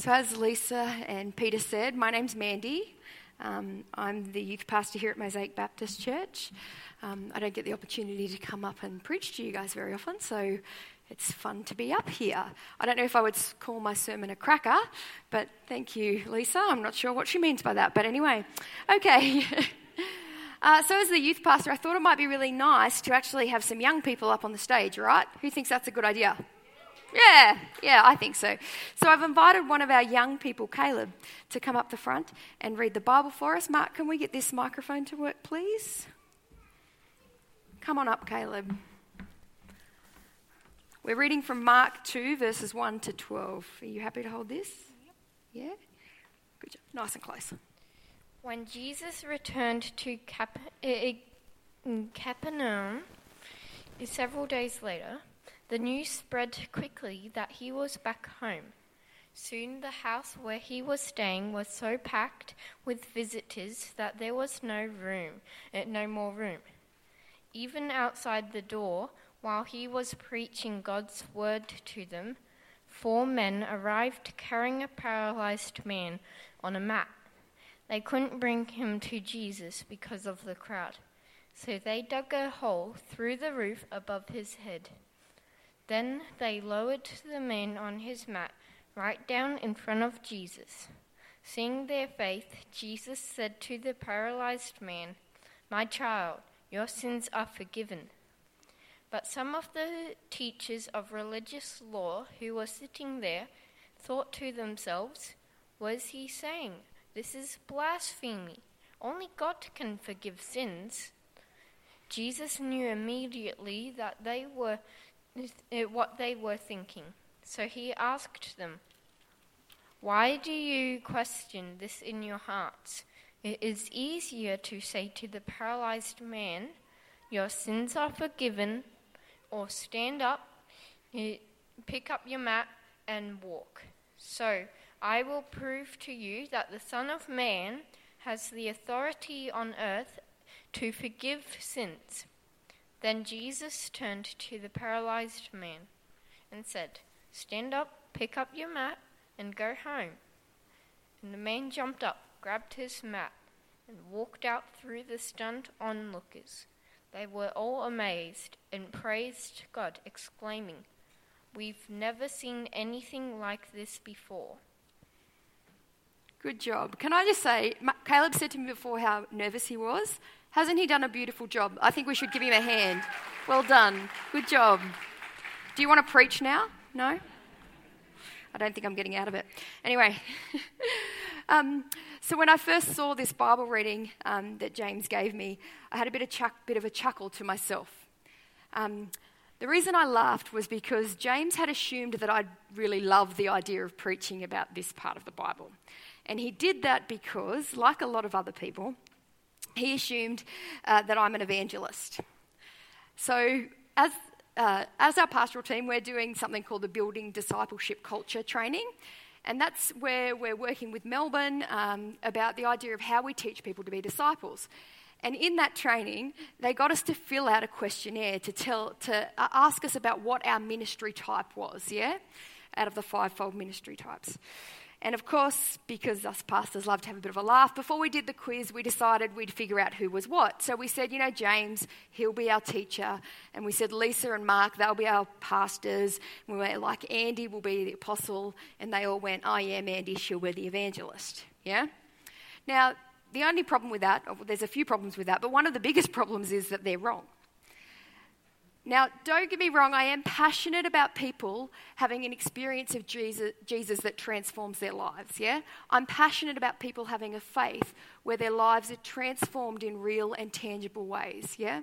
So, as Lisa and Peter said, my name's Mandy. Um, I'm the youth pastor here at Mosaic Baptist Church. Um, I don't get the opportunity to come up and preach to you guys very often, so it's fun to be up here. I don't know if I would call my sermon a cracker, but thank you, Lisa. I'm not sure what she means by that, but anyway, okay. uh, so, as the youth pastor, I thought it might be really nice to actually have some young people up on the stage, right? Who thinks that's a good idea? Yeah, yeah, I think so. So I've invited one of our young people, Caleb, to come up the front and read the Bible for us. Mark, can we get this microphone to work, please? Come on up, Caleb. We're reading from Mark 2, verses 1 to 12. Are you happy to hold this? Yeah? Good job. Nice and close. When Jesus returned to Cap- uh, Capernaum several days later, the news spread quickly that he was back home. Soon the house where he was staying was so packed with visitors that there was no room, uh, no more room. Even outside the door, while he was preaching God's word to them, four men arrived carrying a paralyzed man on a mat. They couldn't bring him to Jesus because of the crowd, so they dug a hole through the roof above his head. Then they lowered the man on his mat right down in front of Jesus. Seeing their faith, Jesus said to the paralyzed man, My child, your sins are forgiven. But some of the teachers of religious law who were sitting there thought to themselves, Was he saying, This is blasphemy? Only God can forgive sins. Jesus knew immediately that they were Uh, what they were thinking. So he asked them, Why do you question this in your hearts? It is easier to say to the paralyzed man, Your sins are forgiven or stand up, eh, pick up your mat, and walk. So I will prove to you that the Son of Man has the authority on earth to forgive sins. Then Jesus turned to the paralyzed man and said, Stand up, pick up your mat, and go home. And the man jumped up, grabbed his mat, and walked out through the stunned onlookers. They were all amazed and praised God, exclaiming, We've never seen anything like this before. Good job. Can I just say, Caleb said to me before how nervous he was. Hasn't he done a beautiful job? I think we should give him a hand. Well done. Good job. Do you want to preach now? No? I don't think I'm getting out of it. Anyway, um, so when I first saw this Bible reading um, that James gave me, I had a bit of, chuck, bit of a chuckle to myself. Um, the reason I laughed was because James had assumed that I'd really love the idea of preaching about this part of the Bible. And he did that because, like a lot of other people, he assumed uh, that I'm an evangelist. So, as uh, as our pastoral team, we're doing something called the Building Discipleship Culture Training. And that's where we're working with Melbourne um, about the idea of how we teach people to be disciples. And in that training, they got us to fill out a questionnaire to tell, to uh, ask us about what our ministry type was, yeah? Out of the fivefold ministry types. And of course, because us pastors love to have a bit of a laugh, before we did the quiz, we decided we'd figure out who was what. So we said, you know, James, he'll be our teacher. And we said, Lisa and Mark, they'll be our pastors. And we went, like, Andy will be the apostle. And they all went, I am Andy, she'll be the evangelist. Yeah? Now, the only problem with that, there's a few problems with that, but one of the biggest problems is that they're wrong. Now, don't get me wrong, I am passionate about people having an experience of Jesus, Jesus, that transforms their lives, yeah? I'm passionate about people having a faith where their lives are transformed in real and tangible ways, yeah?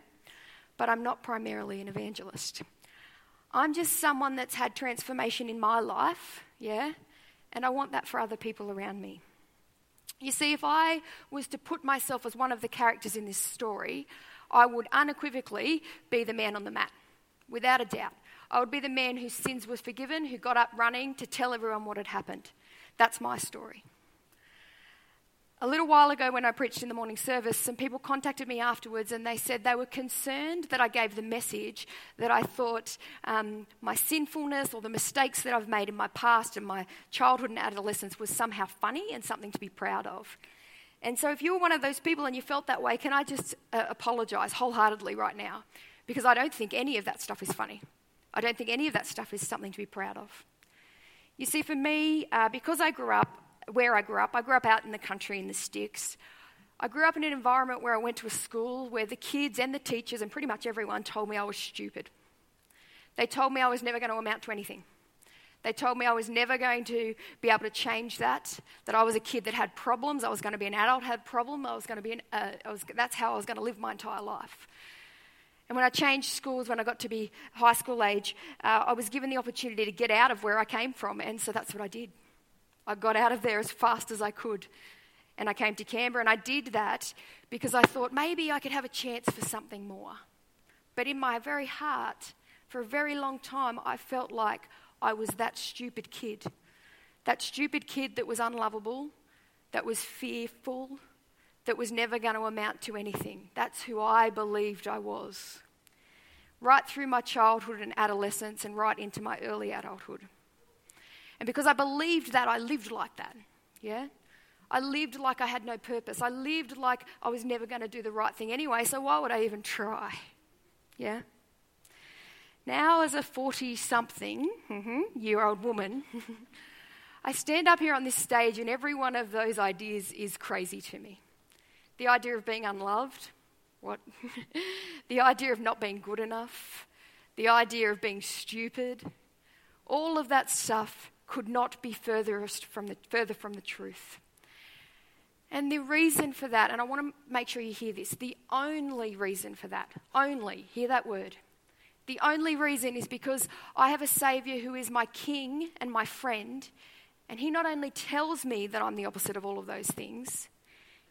But I'm not primarily an evangelist. I'm just someone that's had transformation in my life, yeah? And I want that for other people around me. You see, if I was to put myself as one of the characters in this story, I would unequivocally be the man on the mat, without a doubt. I would be the man whose sins was forgiven, who got up running to tell everyone what had happened. That's my story. A little while ago, when I preached in the morning service, some people contacted me afterwards and they said they were concerned that I gave the message that I thought um, my sinfulness or the mistakes that I've made in my past and my childhood and adolescence was somehow funny and something to be proud of. And so, if you were one of those people and you felt that way, can I just uh, apologize wholeheartedly right now? Because I don't think any of that stuff is funny. I don't think any of that stuff is something to be proud of. You see, for me, uh, because I grew up where I grew up, I grew up out in the country in the sticks. I grew up in an environment where I went to a school where the kids and the teachers and pretty much everyone told me I was stupid. They told me I was never going to amount to anything. They told me I was never going to be able to change that, that I was a kid that had problems, I was going to be an adult, had problems, I was going to be an, uh, was, that's how I was going to live my entire life. And when I changed schools, when I got to be high school age, uh, I was given the opportunity to get out of where I came from, and so that's what I did. I got out of there as fast as I could. And I came to Canberra, and I did that because I thought maybe I could have a chance for something more. But in my very heart, for a very long time, I felt like I was that stupid kid. That stupid kid that was unlovable, that was fearful, that was never going to amount to anything. That's who I believed I was. Right through my childhood and adolescence, and right into my early adulthood. And because I believed that, I lived like that. Yeah? I lived like I had no purpose. I lived like I was never going to do the right thing anyway, so why would I even try? Yeah? Now, as a 40 something mm-hmm, year old woman, I stand up here on this stage, and every one of those ideas is crazy to me. The idea of being unloved, what? the idea of not being good enough, the idea of being stupid, all of that stuff could not be furthest from the, further from the truth. And the reason for that, and I want to make sure you hear this, the only reason for that, only, hear that word. The only reason is because I have a Saviour who is my King and my friend, and He not only tells me that I'm the opposite of all of those things,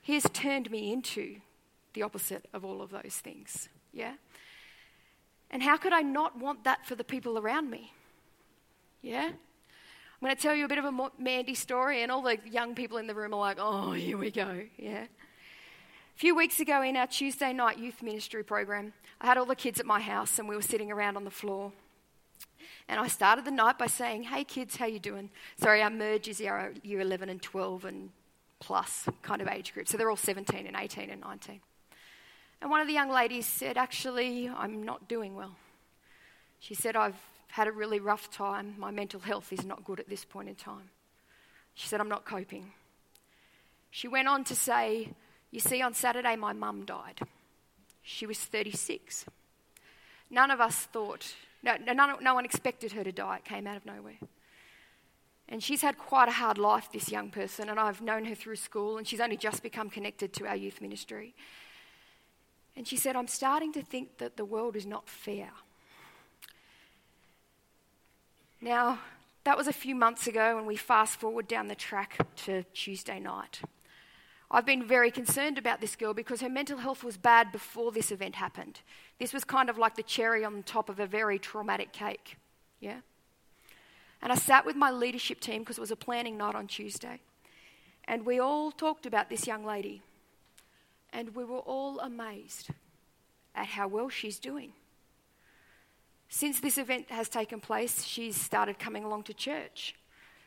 He has turned me into the opposite of all of those things. Yeah? And how could I not want that for the people around me? Yeah? I'm going to tell you a bit of a Mandy story, and all the young people in the room are like, oh, here we go. Yeah. A few weeks ago in our Tuesday night youth ministry program, I had all the kids at my house, and we were sitting around on the floor. And I started the night by saying, hey kids, how you doing? Sorry, our merge is year, year 11 and 12 and plus kind of age group. So they're all 17 and 18 and 19. And one of the young ladies said, actually, I'm not doing well. She said, I've had a really rough time. My mental health is not good at this point in time. She said, I'm not coping. She went on to say, You see, on Saturday, my mum died. She was 36. None of us thought, no, no, no one expected her to die. It came out of nowhere. And she's had quite a hard life, this young person, and I've known her through school, and she's only just become connected to our youth ministry. And she said, I'm starting to think that the world is not fair. Now, that was a few months ago, and we fast forward down the track to Tuesday night. I've been very concerned about this girl because her mental health was bad before this event happened. This was kind of like the cherry on top of a very traumatic cake. Yeah? And I sat with my leadership team because it was a planning night on Tuesday. And we all talked about this young lady. And we were all amazed at how well she's doing. Since this event has taken place, she's started coming along to church.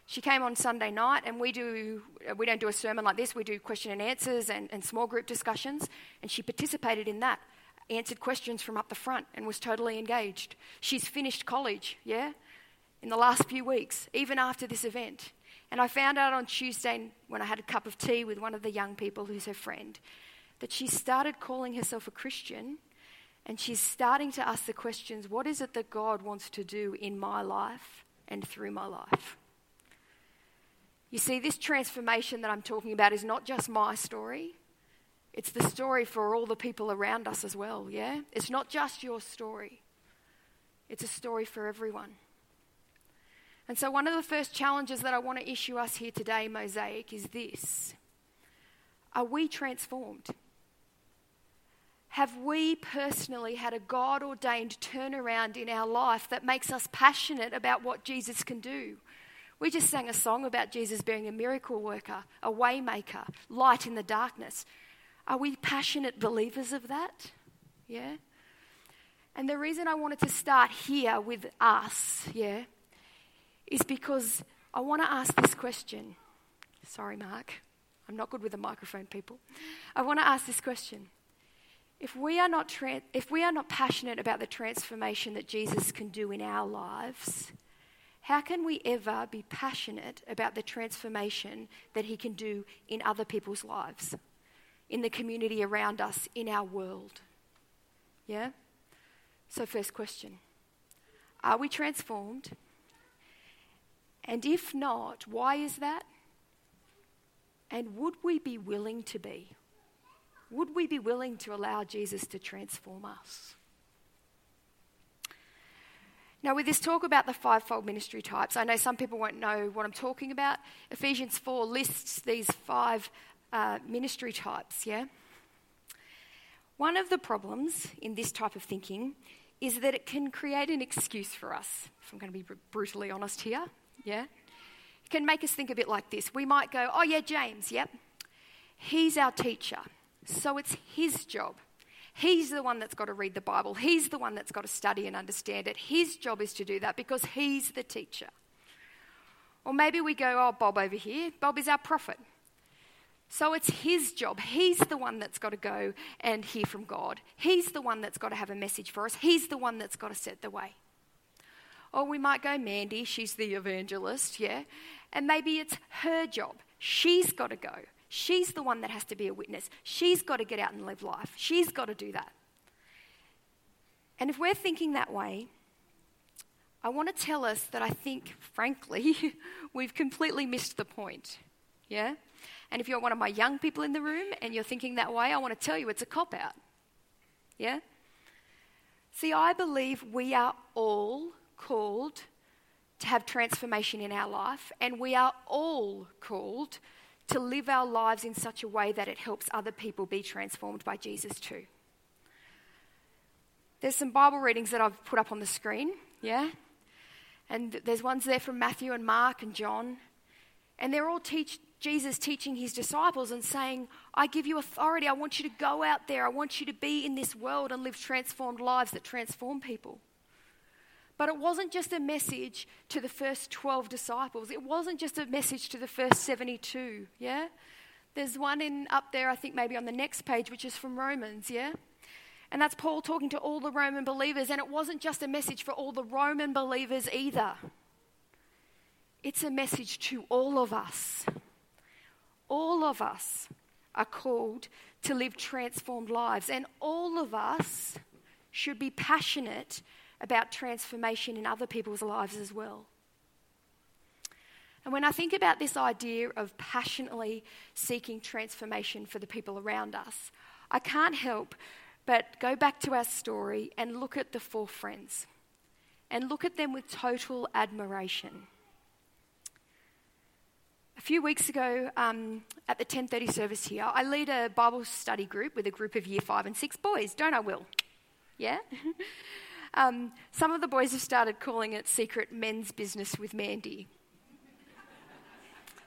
She came on Sunday night, and we do we don't do a sermon like this. We do question and answers and, and small group discussions, and she participated in that, answered questions from up the front, and was totally engaged. She's finished college, yeah, in the last few weeks, even after this event. And I found out on Tuesday when I had a cup of tea with one of the young people who's her friend that she started calling herself a Christian and she's starting to ask the questions what is it that God wants to do in my life and through my life? You see, this transformation that I'm talking about is not just my story, it's the story for all the people around us as well, yeah? It's not just your story, it's a story for everyone. And so, one of the first challenges that I want to issue us here today, Mosaic, is this Are we transformed? have we personally had a God ordained turnaround in our life that makes us passionate about what Jesus can do? We just sang a song about Jesus being a miracle worker, a waymaker, light in the darkness. Are we passionate believers of that? Yeah? And the reason I wanted to start here with us, yeah, is because I want to ask this question. Sorry, Mark. I'm not good with the microphone, people. I want to ask this question. If we, are not tra- if we are not passionate about the transformation that Jesus can do in our lives, how can we ever be passionate about the transformation that He can do in other people's lives, in the community around us, in our world? Yeah? So, first question Are we transformed? And if not, why is that? And would we be willing to be? Would we be willing to allow Jesus to transform us? Now, with this talk about the fivefold ministry types, I know some people won't know what I'm talking about. Ephesians 4 lists these five uh, ministry types, yeah? One of the problems in this type of thinking is that it can create an excuse for us, if I'm going to be brutally honest here, yeah? It can make us think a bit like this. We might go, oh, yeah, James, yep. He's our teacher, so it's his job He's the one that's got to read the Bible. He's the one that's got to study and understand it. His job is to do that because he's the teacher. Or maybe we go, oh, Bob over here. Bob is our prophet. So it's his job. He's the one that's got to go and hear from God. He's the one that's got to have a message for us. He's the one that's got to set the way. Or we might go, Mandy, she's the evangelist, yeah? And maybe it's her job. She's got to go. She's the one that has to be a witness. She's got to get out and live life. She's got to do that. And if we're thinking that way, I want to tell us that I think, frankly, we've completely missed the point. Yeah? And if you're one of my young people in the room and you're thinking that way, I want to tell you it's a cop out. Yeah? See, I believe we are all called to have transformation in our life, and we are all called to live our lives in such a way that it helps other people be transformed by Jesus too. There's some Bible readings that I've put up on the screen, yeah? And there's ones there from Matthew and Mark and John. And they're all teach, Jesus teaching his disciples and saying, I give you authority. I want you to go out there. I want you to be in this world and live transformed lives that transform people. But it wasn't just a message to the first 12 disciples. It wasn't just a message to the first 72, yeah? There's one in up there, I think maybe on the next page, which is from Romans, yeah? And that's Paul talking to all the Roman believers. And it wasn't just a message for all the Roman believers either. It's a message to all of us. All of us are called to live transformed lives. And all of us should be passionate about transformation in other people's lives as well. And when I think about this idea of passionately seeking transformation for the people around us, I can't help but go back to our story and look at the four friends and look at them with total admiration. A few weeks ago, um, at the 10:30 service here, I lead a Bible study group with a group of Year Five and Six boys. Don't I, Will? Yeah. Um, some of the boys have started calling it Secret Men's Business with Mandy.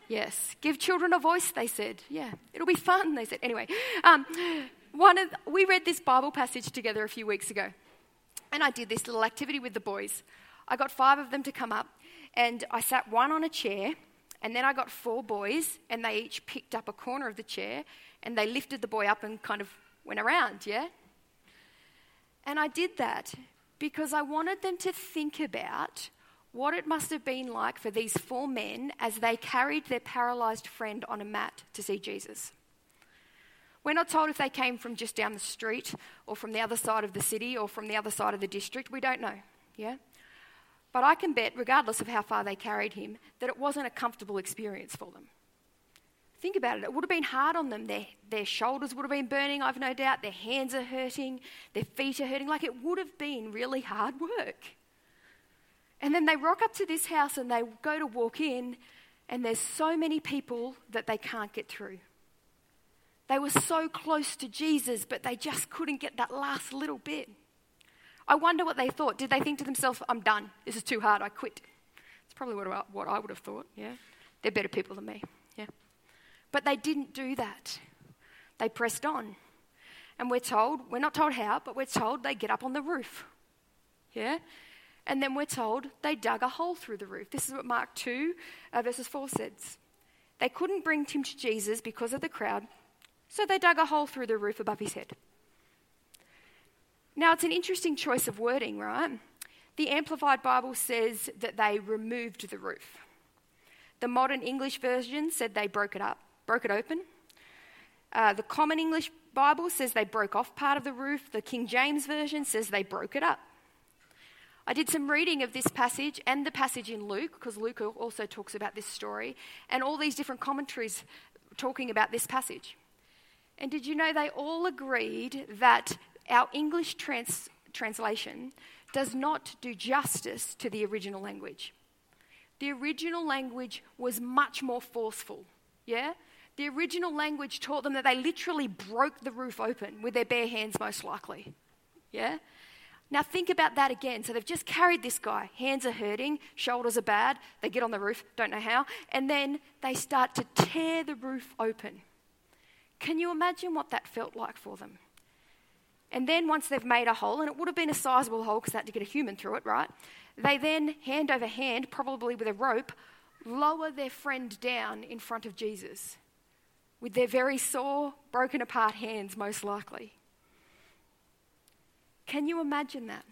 yes, give children a voice, they said. Yeah, it'll be fun, they said. Anyway, um, one of, we read this Bible passage together a few weeks ago, and I did this little activity with the boys. I got five of them to come up, and I sat one on a chair, and then I got four boys, and they each picked up a corner of the chair, and they lifted the boy up and kind of went around, yeah? And I did that because I wanted them to think about what it must have been like for these four men as they carried their paralyzed friend on a mat to see Jesus. We're not told if they came from just down the street or from the other side of the city or from the other side of the district. We don't know, yeah? But I can bet, regardless of how far they carried him, that it wasn't a comfortable experience for them. Think about it. It would have been hard on them. Their, their shoulders would have been burning, I've no doubt. Their hands are hurting. Their feet are hurting. Like it would have been really hard work. And then they rock up to this house and they go to walk in, and there's so many people that they can't get through. They were so close to Jesus, but they just couldn't get that last little bit. I wonder what they thought. Did they think to themselves, I'm done. This is too hard. I quit. It's probably what what I would have thought, yeah. They're better people than me. But they didn't do that. They pressed on. And we're told, we're not told how, but we're told they get up on the roof, yeah. And then we're told they dug a hole through the roof. This is what Mark 2, uh, verses 4 says. They couldn't bring him to Jesus because of the crowd, so they dug a hole through the roof above his head. Now, it's an interesting choice of wording, right? The Amplified Bible says that they removed the roof. The modern English version said they broke it up, broke it open. Uh, the Common English Bible says they broke off part of the roof. The King James Version says they broke it up. I did some reading of this passage and the passage in Luke, because Luke also talks about this story, and all these different commentaries talking about this passage. And did you know they all agreed that our English trans- translation does not do justice to the original language? The original language was much more forceful, yeah? The original language taught them that they literally broke the roof open with their bare hands, most likely, yeah? Now think about that again. So they've just carried this guy. Hands are hurting, shoulders are bad. They get on the roof, don't know how. And then they start to tear the roof open. Can you imagine what that felt like for them? And then once they've made a hole, and it would have been a sizable hole because they had to get a human through it, right? They then, hand over hand, probably with a rope, lower their friend down in front of Jesus with their very sore, broken apart hands, most likely. Can you imagine that?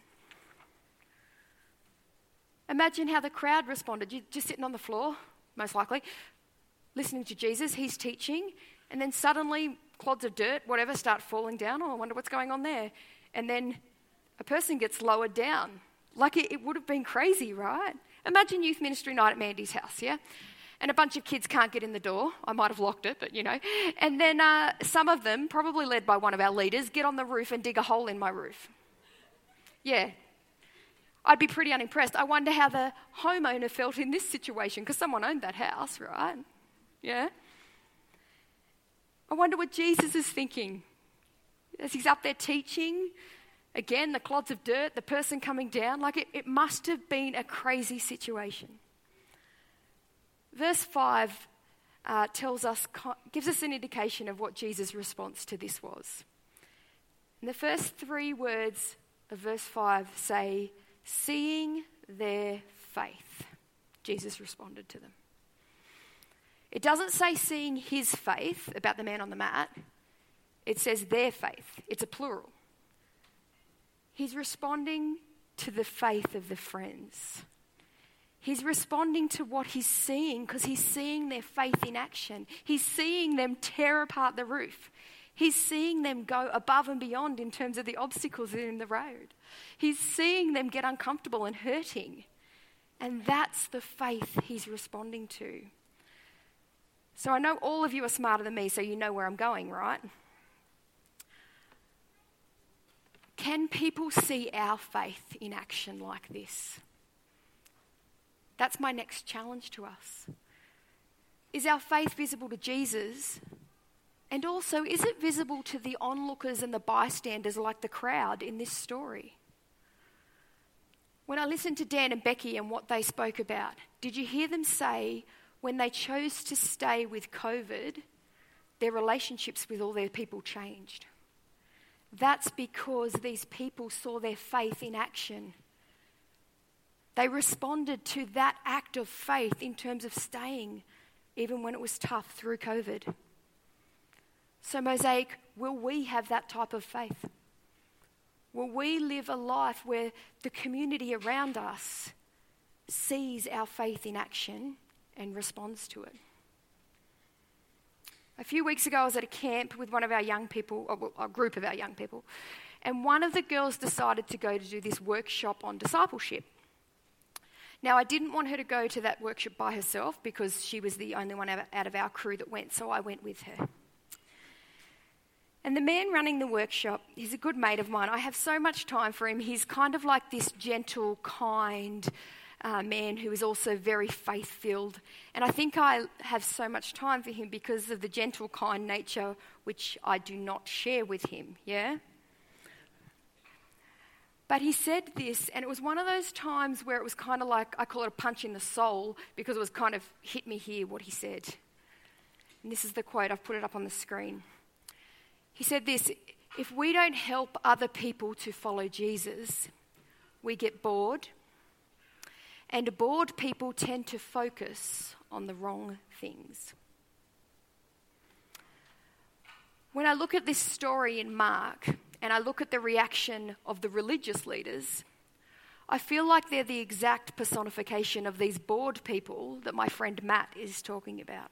Imagine how the crowd responded. You're just sitting on the floor, most likely, listening to Jesus. He's teaching, and then suddenly clods of dirt, whatever, start falling down. Oh, I wonder what's going on there. And then a person gets lowered down. Like it, it would have been crazy, right? Imagine youth ministry night at Mandy's house, yeah? And a bunch of kids can't get in the door. I might have locked it, but you know. And then uh, some of them, probably led by one of our leaders, get on the roof and dig a hole in my roof. Yeah. I'd be pretty unimpressed. I wonder how the homeowner felt in this situation because someone owned that house, right? Yeah. I wonder what Jesus is thinking as he's up there teaching. Again, the clods of dirt, the person coming down. Like it, it must have been a crazy situation. Verse 5 uh, tells us, gives us an indication of what Jesus' response to this was. And the first three words of verse 5 say, Seeing their faith, Jesus responded to them. It doesn't say seeing his faith about the man on the mat, it says their faith. It's a plural. He's responding to the faith of the friends. He's responding to what he's seeing because he's seeing their faith in action. He's seeing them tear apart the roof. He's seeing them go above and beyond in terms of the obstacles in the road. He's seeing them get uncomfortable and hurting. And that's the faith he's responding to. So I know all of you are smarter than me, so you know where I'm going, right? Can people see our faith in action like this? That's my next challenge to us. Is our faith visible to Jesus? And also, is it visible to the onlookers and the bystanders like the crowd in this story? When I listened to Dan and Becky and what they spoke about, did you hear them say when they chose to stay with COVID, their relationships with all their people changed? That's because these people saw their faith in action they responded to that act of faith in terms of staying, even when it was tough through COVID. So, Mosaic, will we have that type of faith? Will we live a life where the community around us sees our faith in action and responds to it? A few weeks ago, I was at a camp with one of our young people, or a group of our young people, and one of the girls decided to go to do this workshop on discipleship. Now, I didn't want her to go to that workshop by herself because she was the only one out of our crew that went, so I went with her. And the man running the workshop, he's a good mate of mine. I have so much time for him. He's kind of like this gentle, kind uh, man who is also very faith filled. And I think I have so much time for him because of the gentle, kind nature which I do not share with him. Yeah? But he said this, and it was one of those times where it was kind of like I call it a punch in the soul because it was kind of hit me here what he said. And this is the quote, I've put it up on the screen. He said this If we don't help other people to follow Jesus, we get bored, and bored people tend to focus on the wrong things. When I look at this story in Mark and I look at the reaction of the religious leaders, I feel like they're the exact personification of these bored people that my friend Matt is talking about.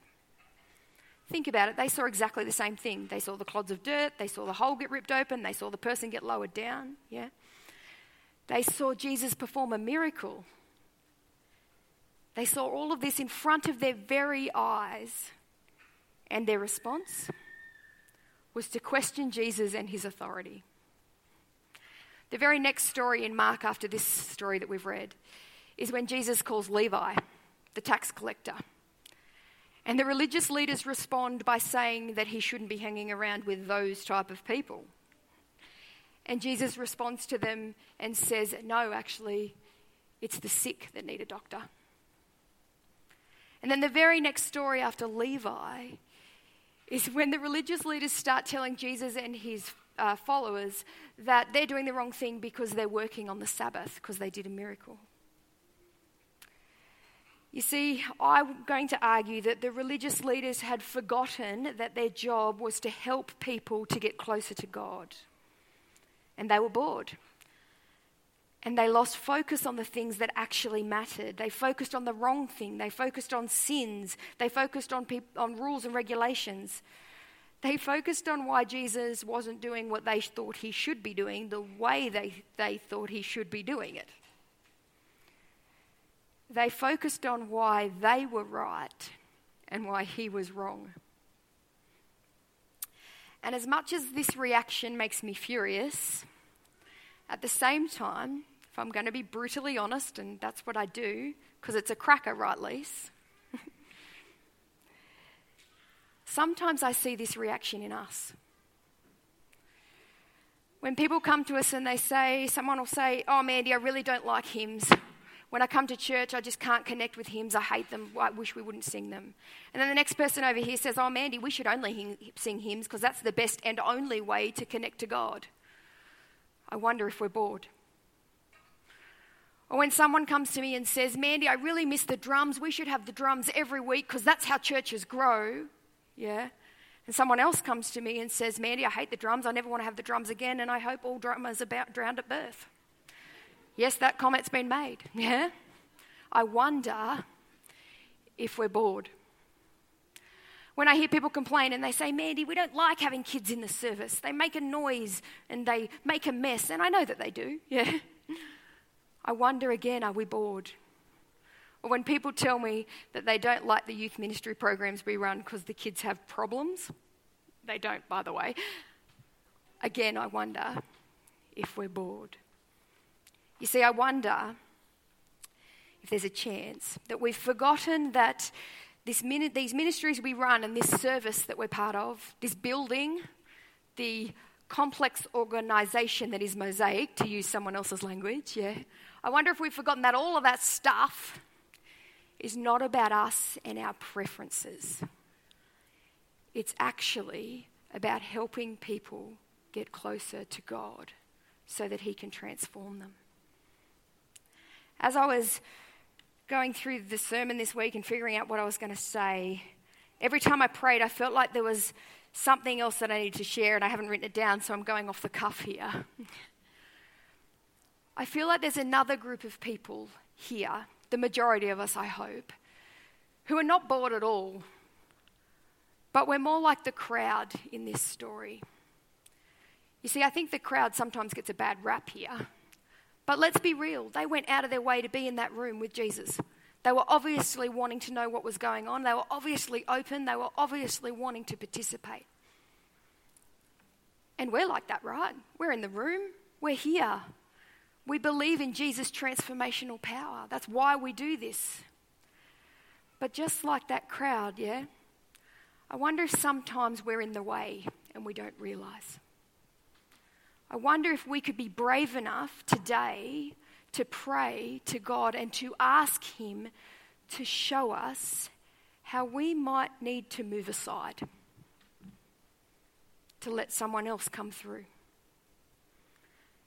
Think about it, they saw exactly the same thing. They saw the clods of dirt, they saw the hole get ripped open, they saw the person get lowered down, yeah? They saw Jesus perform a miracle. They saw all of this in front of their very eyes. And their response? Was to question Jesus and his authority. The very next story in Mark, after this story that we've read, is when Jesus calls Levi, the tax collector. And the religious leaders respond by saying that he shouldn't be hanging around with those type of people. And Jesus responds to them and says, No, actually, it's the sick that need a doctor. And then the very next story after Levi is when the religious leaders start telling Jesus and his uh, followers that they're doing the wrong thing because they're working on the Sabbath because they did a miracle. You see, I'm going to argue that the religious leaders had forgotten that their job was to help people to get closer to God. And they were bored. And they lost focus on the things that actually mattered. They focused on the wrong thing. They focused on sins. They focused on, on rules and regulations. They focused on why Jesus wasn't doing what they thought he should be doing, the way they, they thought he should be doing it. They focused on why they were right and why he was wrong. And as much as this reaction makes me furious, at the same time, if I'm going to be brutally honest, and that's what I do, because it's a cracker, right, Lise? Sometimes I see this reaction in us. When people come to us and they say, someone will say, Oh, Mandy, I really don't like hymns. When I come to church, I just can't connect with hymns. I hate them. I wish we wouldn't sing them. And then the next person over here says, Oh, Mandy, we should only sing hymns because that's the best and only way to connect to God. I wonder if we're bored. Or when someone comes to me and says, Mandy, I really miss the drums. We should have the drums every week because that's how churches grow. Yeah. And someone else comes to me and says, Mandy, I hate the drums. I never want to have the drums again. And I hope all drummers are drowned at birth. Yes, that comment's been made. Yeah. I wonder if we're bored. When I hear people complain and they say, Mandy, we don't like having kids in the service. They make a noise and they make a mess. And I know that they do. Yeah. I wonder again, are we bored? Or when people tell me that they don't like the youth ministry programs we run because the kids have problems, they don't, by the way. Again, I wonder if we're bored. You see, I wonder if there's a chance that we've forgotten that this these ministries we run and this service that we're part of, this building, the complex organization that is Mosaic, to use someone else's language, yeah, I wonder if we've forgotten that all of that stuff is not about us and our preferences. It's actually about helping people get closer to God so that He can transform them. As I was going through the sermon this week and figuring out what I was going to say, every time I prayed, I felt like there was something else that I needed to share, and I haven't written it down, so I'm going off the cuff here. I feel like there's another group of people here, the majority of us, I hope, who are not bored at all, but we're more like the crowd in this story. You see, I think the crowd sometimes gets a bad rap here. But let's be real, they went out of their way to be in that room with Jesus. They were obviously wanting to know what was going on. They were obviously open. They were obviously wanting to participate. And we're like that, right? We're in the room. We're here. We believe in Jesus' transformational power. That's why we do this. But just like that crowd, yeah, I wonder if sometimes we're in the way and we don't realize. I wonder if we could be brave enough today to pray to God and to ask Him to show us how we might need to move aside to let someone else come through.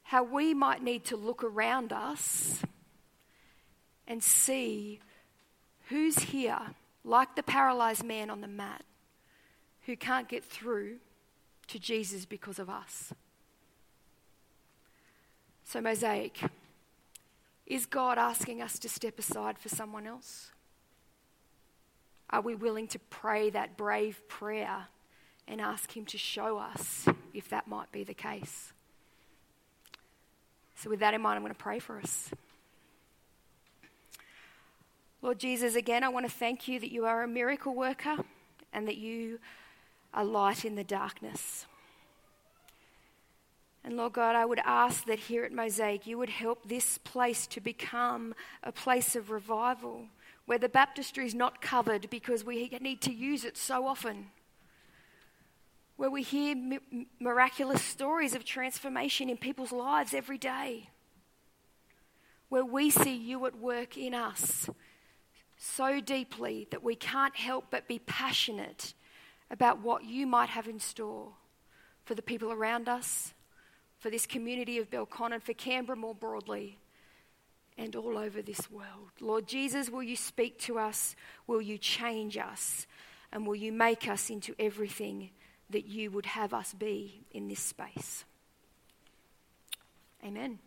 How we might need to look around us and see who's here, like the paralyzed man on the mat, who can't get through to Jesus because of us. So, Mosaic, is God asking us to step aside for someone else? Are we willing to pray that brave prayer and ask Him to show us if that might be the case? So, with that in mind, I'm going to pray for us. Lord Jesus, again, I want to thank you that you are a miracle worker and that you are light in the darkness. And Lord God, I would ask that here at Mosaic, you would help this place to become a place of revival where the baptistry is not covered because we need to use it so often. Where we hear mi- miraculous stories of transformation in people's lives every day. Where we see you at work in us so deeply that we can't help but be passionate about what you might have in store for the people around us for this community of Belconnen, for Canberra more broadly, and all over this world. Lord Jesus, will you speak to us? Will you change us? And will you make us into everything that you would have us be in this space? Amen.